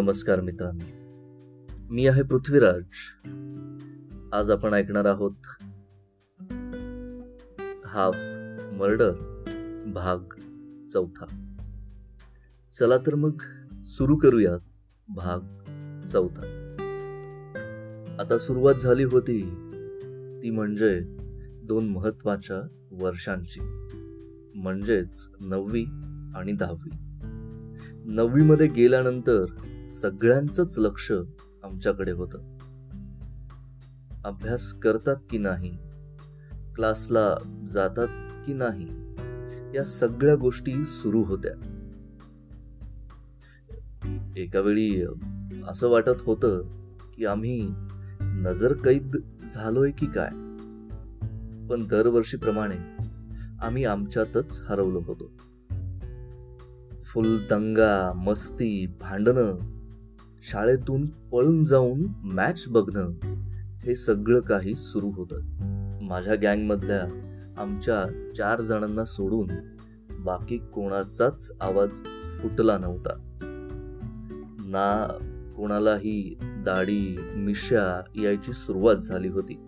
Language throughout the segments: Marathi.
नमस्कार मित्रांनो. मी आहे पृथ्वीराज. आज आपण ऐकणार आहोत हाफ मर्डर भाग चौथा. चला तर मग सुरू करूयात भाग चौथा. आता सुरुवात झाली होती ती म्हणजे दोन महत्त्वाच्या वर्षांची. म्हणजेच नववी आणि दहावी. नववीमध्ये गेल्यानंतर सगळ्यांचंच लक्ष आमच्याकडे होतं. अभ्यास करतात की नाही? क्लासला जातात की नाही? या सगळ्या गोष्टी सुरू होत्या. एका वेळी असं वाटत होतं की आम्ही नजर कैद झालोय की काय? पण दरवर्षीप्रमाणे आम्ही आमच्यातच हरवलो होतो. फुल दंगा मस्ती भांडणं शाळेतून पळून जाऊन मॅच बघणं हे सगळं काही सुरू होतं. माझ्या गँगमधल्या आमच्या चार जणांना सोडून बाकी कोणाचाच आवाज फुटला नव्हता. ना कोणालाही दाढी मिश्या यायची सुरुवात झाली होती.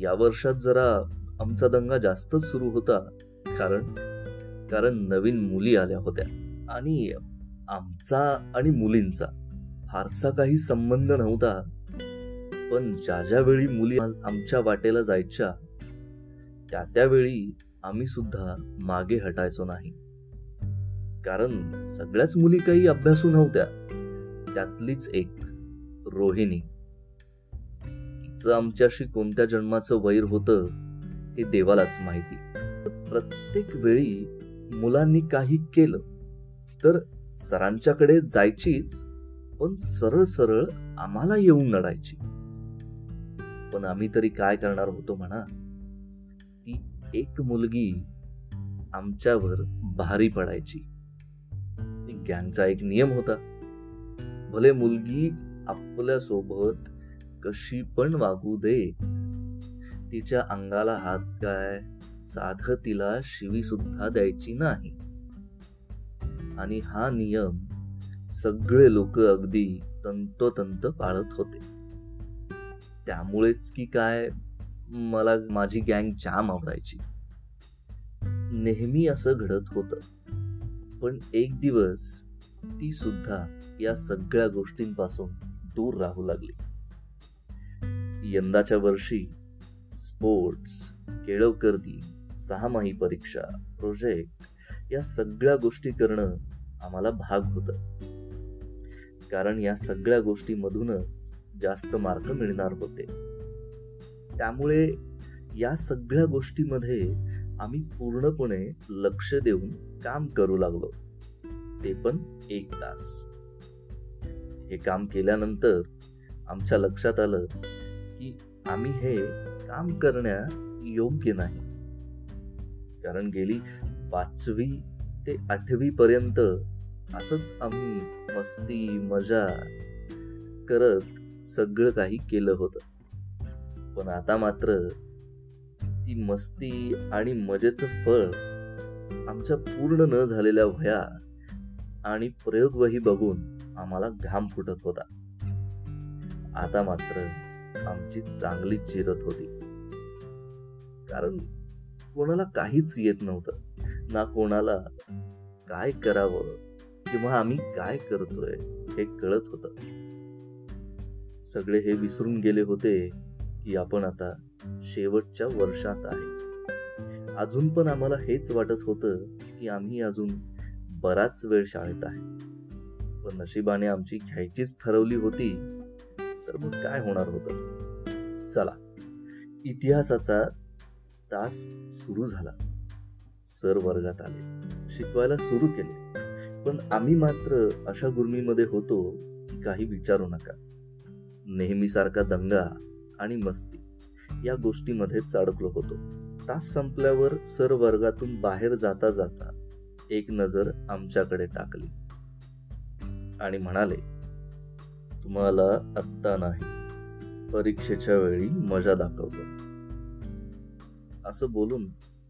या वर्षात जरा आमचा दंगा जास्तच सुरू होता कारण कारण नवीन मुली आल्या होत्या. आणि आमचा आणि मुलींचा फारसा काही संबंध नव्हता. पण ज्या ज्या वेळी मुली आमच्या वाटेला जायच्या त्या त्यावेळी आम्ही सुद्धा मागे हटायचो नाही. कारण सगळ्याच मुली काही अभ्यासू नव्हत्या. त्यातलीच एक रोहिणी. तिचं आमच्याशी कोणत्या जन्माचं वैर होतं हे देवालाच माहिती. प्रत्येक वेळी मुलांनी काही केलं तर सरांच्याकडे जायचीच पण सरळ सरळ आम्हाला येऊन लढायची. पण आम्ही तरी काय करणार होतो म्हणा? ती एक मुलगी आमच्यावर भारी पडायची. गँगचा एक नियम होता. भले मुलगी आपल्यासोबत कशी पण वागू दे तिच्या अंगाला हात काय साध तिला शिवी सुद्धा द्यायची नाही. आणि हा नियम सगळे लोक अगदी तंतोतंत पाळत होते. त्यामुळेच की काय मला माझी गँग जाम आवडायची. नेहमी असं घडत होत. पण एक दिवस ती सुद्धा या सगळ्या गोष्टींपासून दूर राहू लागली. यंदाच्या वर्षी स्पोर्ट्स केळवकर्दी सहामाही परीक्षा प्रोजेक्ट या सगळ्या गोष्टी करणं आम्हाला भाग होत. कारण या सगळ्या गोष्टीमधूनच जास्त मार्क मिळणार होते. त्यामुळे या सगळ्या गोष्टीमध्ये आम्ही पूर्णपणे लक्ष देऊन काम करू लागलो. ते पण एक तास. हे काम केल्यानंतर आमच्या लक्षात आलं की आम्ही हे काम करण्या योग्य नाही. कारण गेली पाचवी ते आठवी पर्यंत असंच आम्ही मस्ती मजा करत सगळं काही केलं होतं. पण आता मात्र ती मस्ती आणि मजेचं फळ आमच्या पूर्ण न झालेल्या वया आणि प्रयोगवही बघून आम्हाला घाम फुटत होता. आता मात्र आमची चांगली चिरत होती. कारण कोणाला काहीच येत नव्हतं. ना कोणाला काय करावं किंवा आम्ही काय करतोय हे कळत होत. सगळे हे विसरून गेले होते की आपण आता शेवटच्या वर्षात आहे. अजून पण आम्हाला हेच वाटत होतं की आम्ही अजून बराच वेळ शाळेत आहे. पण नशिबाने आमची घ्यायचीच ठरवली होती तर मग काय होणार होत? चला इतिहासाचा तास सुरू झाला. सर वर्गात आले. शिकवायला सुरू केले. पण आम्ही मात्र अशा गुर्मीमध्ये होतो की काही विचारू नका. नेहमीसारखा दंगा आणि मस्ती या गोष्टीमध्येच अडकलो होतो. तास संपल्यावर सर वर्गातून बाहेर जाता जाता एक नजर आमच्याकडे टाकली आणि म्हणाले तुम्हाला आत्ता नाही परीक्षेच्या वेळी मजा दाखवतो. असं बोलून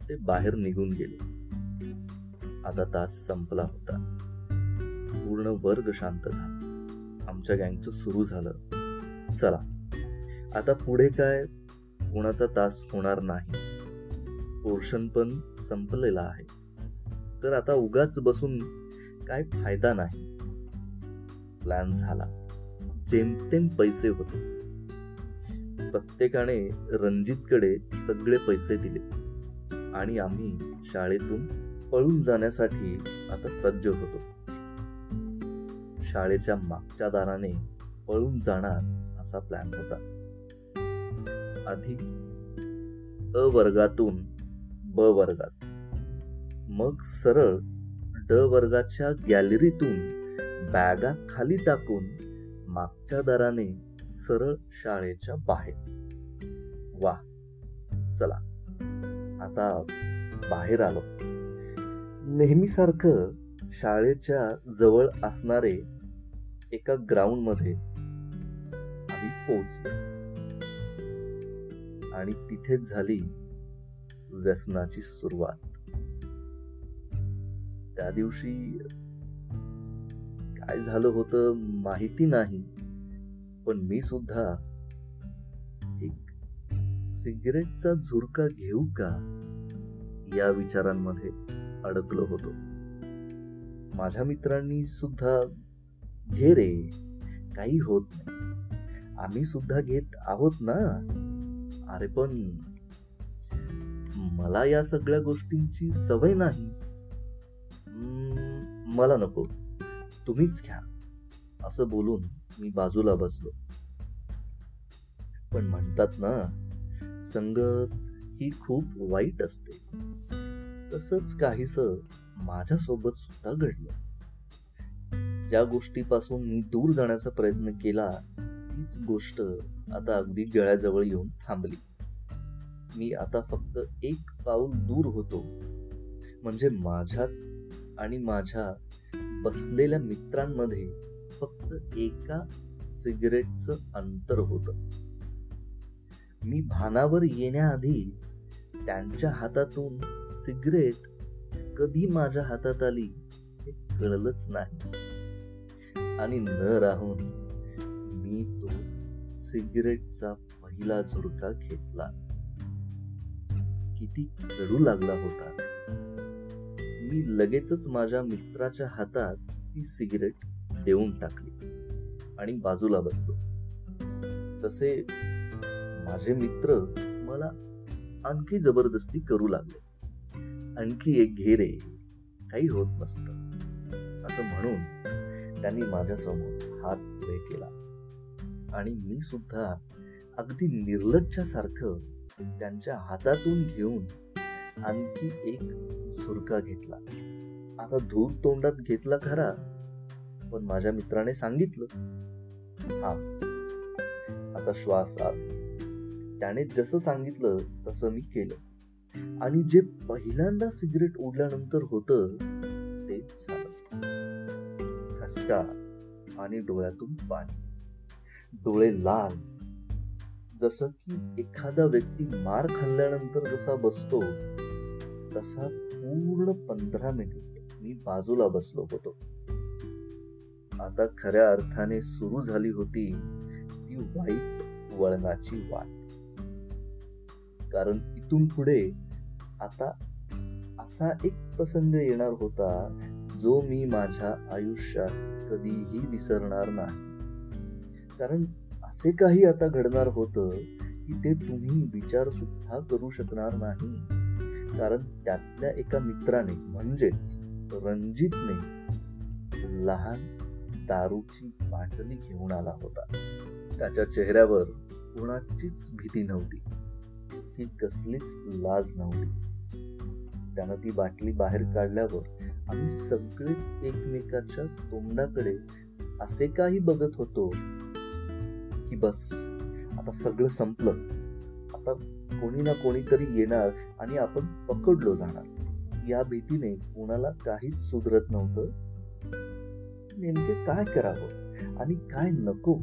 ते बाहेर निघून गेले. आता तास संपला होता. पूर्ण वर्ग शांत झाला. आमच्या गँगचं सुरू झालं. चला आता पुढे काय? कोणाचा तास होणार नाही. पोर्शन पण संपलेला आहे. तर आता उगाच बसून काय फायदा नाही. प्लॅन झाला. जेमतेम पैसे होते. प्रत्येकाने रणजितकडे सगळे पैसे दिले. आणि आम्ही शाळेतून पळून जाण्यासाठी आता सज्ज होतो. शाळेच्या मागच्या दाराने पळून जाणार असा प्लॅन होता. आधी अ वर्गातून ब वर्गात. मग सरळ ड वर्गाच्या गॅलरीतून बॅगा खाली टाकून मागच्या दाराने सरळ शाळेच्या बाहेर. वा चला. आता बाहेर आलो. नेहमीसारखं शाळेच्या जवळ असणारे एका ग्राउंडमध्ये आम्ही पोहोचलो. आणि तिथेच झाली व्यसनाची सुरुवात. त्या दिवशी काय झालं होतं माहिती नाही पण मी सुद्धा एक सिगरेटचा झुरका घेऊ का या विचारांमध्ये अडकलो होतो. माझ्या मित्रांनी सुद्धा घे रे काही होत नाही. आम्ही सुद्धा घेत आहोत ना? अरे पण मला या सगळ्या गोष्टींची सवय नाही. मला नको. तुम्हीच घ्या. असं बोलून मी बाजूला बसलो. पण म्हणतात ना संगत ही खूप वाईट असते. तसंच काहीस माझ्यासोबत सुद्धा घडलं. ज्या गोष्टीपासून मी दूर जाण्याचा प्रयत्न केला तीच गोष्ट आता अगदी गळ्याजवळ येऊन थांबली. मी आता फक्त एक पाऊल दूर होतो. म्हणजे माझ्यात आणि माझ्या बसलेल्या मित्रांमध्ये फक्त एका सिगरेटचं अंतर होत. मी भानावर येण्याआधीच त्यांच्या हातातून सिगरेट कधी माझ्या हातात आली हे कळलंच नाही. आणि न राहून मी तो सिगरेटचा पहिला झुरका घेतला. किती कडू लागला होता. मी लगेचच माझ्या मित्राच्या हातात ती सिगरेट देऊन टाकली आणि बाजूला बसलो. तसे माझे मित्र मला आणखी जबरदस्ती करू लागले. आणखी एक घेरे काही होत नसत. असं म्हणून त्यांनी माझ्यासमोर हात पुढे केला. आणि मी सुद्धा अगदी निर्लज्जासारखं त्यांच्या हातातून घेऊन आणखी एक झुरका घेतला. आता धूर तोंडात घेतला खरा पण माझ्या मित्राने सांगितलं. हा आता श्वास आत त्याने जसं सांगितलं तसं मी केलं. आणि जे पहिल्यांदा सिगरेट ओढल्यानंतर होत तेच झालं. ठसका आणि डोळ्यातून पाणी. डोळे लाल. जसं की एखादा व्यक्ती मार खाल्ल्यानंतर जसा बसतो तसा पूर्ण पंधरा मिनिट मी बाजूला बसलो होतो. आता खऱ्या अर्थाने सुरू झाली होती ती वाईट वळणाची वाट. कारण इथून पुढे आता असा एक प्रसंग येणार होता जो मी माझ्या आयुष्यात कधीही विसरणार नाही. कारण असे काही आता घडणार होतं की ते तुम्ही विचार सुद्धा करू शकणार नाही. कारण त्यातल्या एका मित्राने म्हणजेच रणजितने लहान दारूची बाटली घेऊन आला होता. त्याच्या चेहऱ्यावर कोणाचीच भीती नव्हती. की कसलीच लाज नव्हती. त्यानं ती बाटली बाहेर काढल्यावर आम्ही सगळेच एकमेकाच्या तोंडाकडे असे काही बघत होतो की बस आता सगळं संपलं. आता कोणी ना कोणीतरी येणार आणि आपण पकडलो जाणार. या भीतीने कोणाला काहीच सुधरत नव्हतं. नेमके काय करावं आणि काय नको?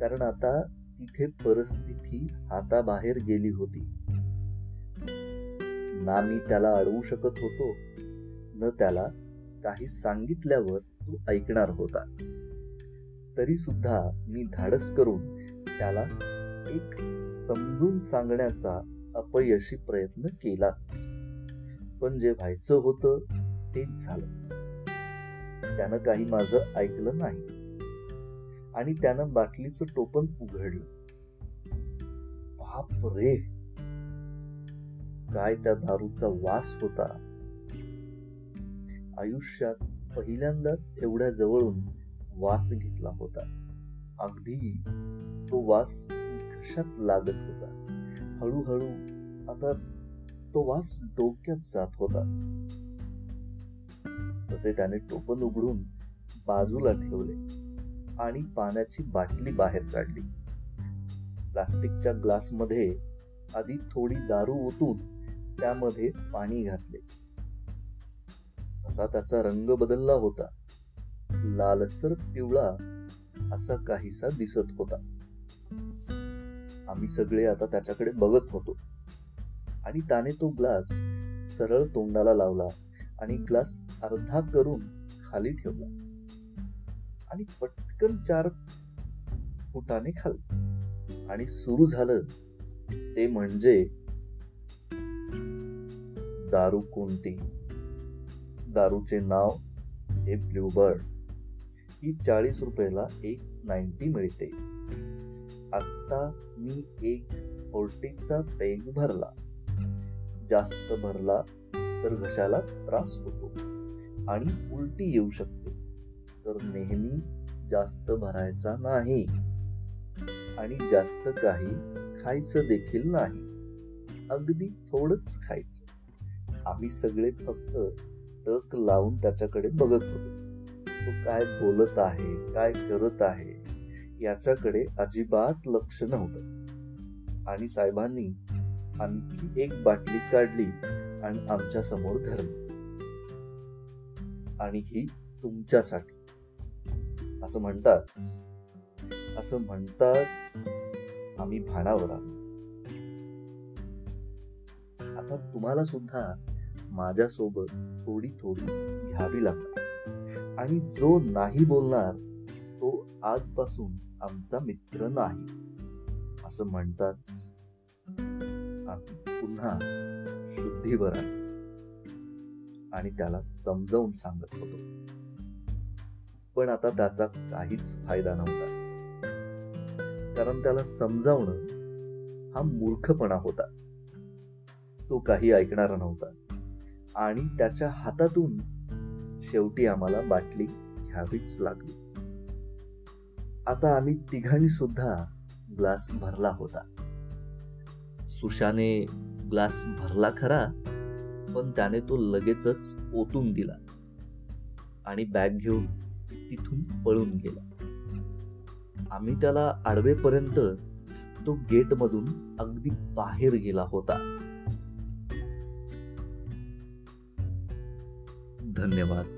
कारण आता तिथे परिस्थिती हाताबाहेर गेली होती. ना मी त्याला अडवू शकत होतो न त्याला काही सांगितल्यावर तो ऐकणार होता. तरी सुद्धा मी धाडस करून त्याला एक समजून सांगण्याचा अपयशी प्रयत्न केलाच. पण जे व्हायचं होतं तेच झालं. त्यानं काही माझं ऐकलं नाही. आणि त्यानं बाटलीचं टोपण उघडलं. बाप रे! काय त्या दारूचा वास होता. आयुष्यात पहिल्यांदाच एवढ्या जवळून वास घेतला होता. अगदी तो वास घशात लागत होता. हळूहळू आता तो वास डोक्यात जात होता. तसे त्याने टोपण उघडून बाजूला ठेवले. आणि पाण्याची बाटली बाहेर काढली. प्लास्टिकच्या ग्लासमध्ये आधी थोडी दारू ओतून त्यामध्ये पाणी घातले. असा त्याचा रंग बदलला होता. लालसर पिवळा असा काहीसा दिसत होता. आम्ही सगळे आता त्याच्याकडे बघत होतो. आणि त्याने तो ग्लास सरळ तोंडाला लावला आणि ग्लास अर्धा करून खाली ठेवला. आणि पट पटकन चार फुटाने खाल. आणि सुरू झालं ते म्हणजे दारू कोणती? दारूचे नाव हे ब्ल्यूबर्ड ही चाळीस रुपयाला एक नाईन्टी मिळते. आत्ता मी एक फोर्टीचा पेन भरला. जास्त भरला तर घशाला त्रास होतो. आणि उलटी येऊ शकते. तर नेहमी जास्त भरायचा नाही. आणि जास्त काही खायचं देखील नाही. अगदी थोडंच खायचं. आम्ही सगळे फक्त टक लावून त्याच्याकडे बघत होतो. तो काय बोलत आहे काय करत आहे याच्याकडे अजिबात लक्ष नव्हतं. आणि साहेबांनी आणखी एक बाटली काढली आणि आमच्यासमोर धरली. आणि ही तुमच्यासाठी. असं म्हणताच असं म्हणताच आम्ही भाणावर आलो. आता तुम्हाला सुद्धा माझ्यासोबत थोडी थोडी घ्यावी लागणार. आणि जो नाही बोलणार तो आजपासून आमचा मित्र नाही असं म्हणताच आम्ही पुन्हा शुद्धीवर आलो. आणि त्याला समजावून सांगत होतो. पण आता त्याचा काहीच फायदा नव्हता. कारण त्याला समजावणं हा मूर्खपणा होता. तो काही ऐकणारा नव्हता. आणि त्याच्या हातातून शेवटी आम्हाला बाटली घ्यावीच लागली. आता आम्ही तिघांनी सुद्धा ग्लास भरला होता. सुशाने ग्लास भरला खरा पण त्याने तो लगेचच ओतून दिला. आणि बॅग घेऊन तिथून पळून गेला. आम्ही त्याला आडवेपर्यंत तो गेटमधून अगदी बाहेर गेला होता. धन्यवाद.